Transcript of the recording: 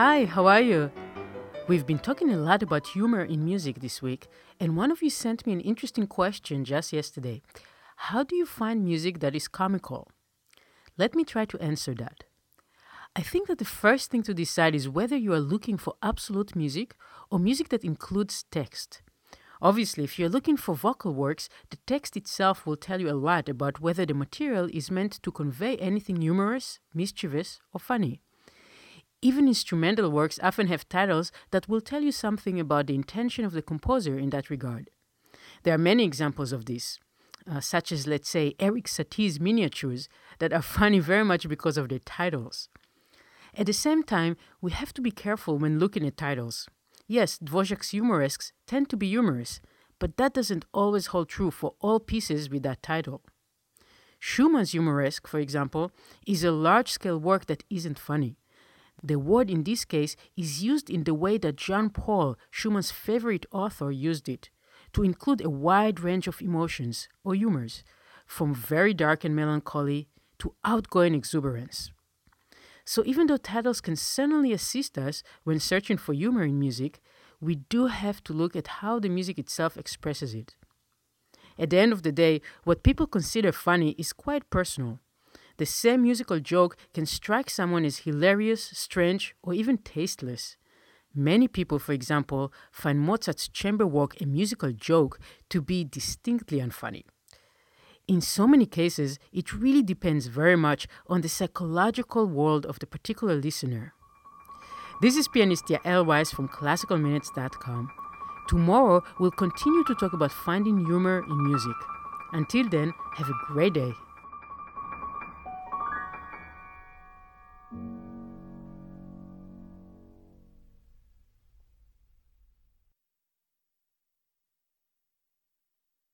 Hi, how are you? We've been talking a lot about humor in music this week, and one of you sent me an interesting question just yesterday. How do you find music that is comical? Let me try to answer that. I think that the first thing to decide is whether you are looking for absolute music or music that includes text. Obviously, if you're looking for vocal works, the text itself will tell you a lot about whether the material is meant to convey anything humorous, mischievous, or funny. Even instrumental works often have titles that will tell you something about the intention of the composer in that regard. There are many examples of this, uh, such as, let's say, Erik Satie's miniatures, that are funny very much because of their titles. At the same time, we have to be careful when looking at titles. Yes, Dvorak's humoresques tend to be humorous, but that doesn't always hold true for all pieces with that title. Schumann's humoresque, for example, is a large scale work that isn't funny. The word in this case is used in the way that Jean Paul, Schumann's favorite author, used it to include a wide range of emotions or humors, from very dark and melancholy to outgoing exuberance. So, even though titles can certainly assist us when searching for humor in music, we do have to look at how the music itself expresses it. At the end of the day, what people consider funny is quite personal. The same musical joke can strike someone as hilarious, strange, or even tasteless. Many people, for example, find Mozart's chamber work a musical joke to be distinctly unfunny in so many cases, it really depends very much on the psychological world of the particular listener. This is pianist Yael Weiss from classicalminutes.com. Tomorrow, we'll continue to talk about finding humor in music. Until then, have a great day.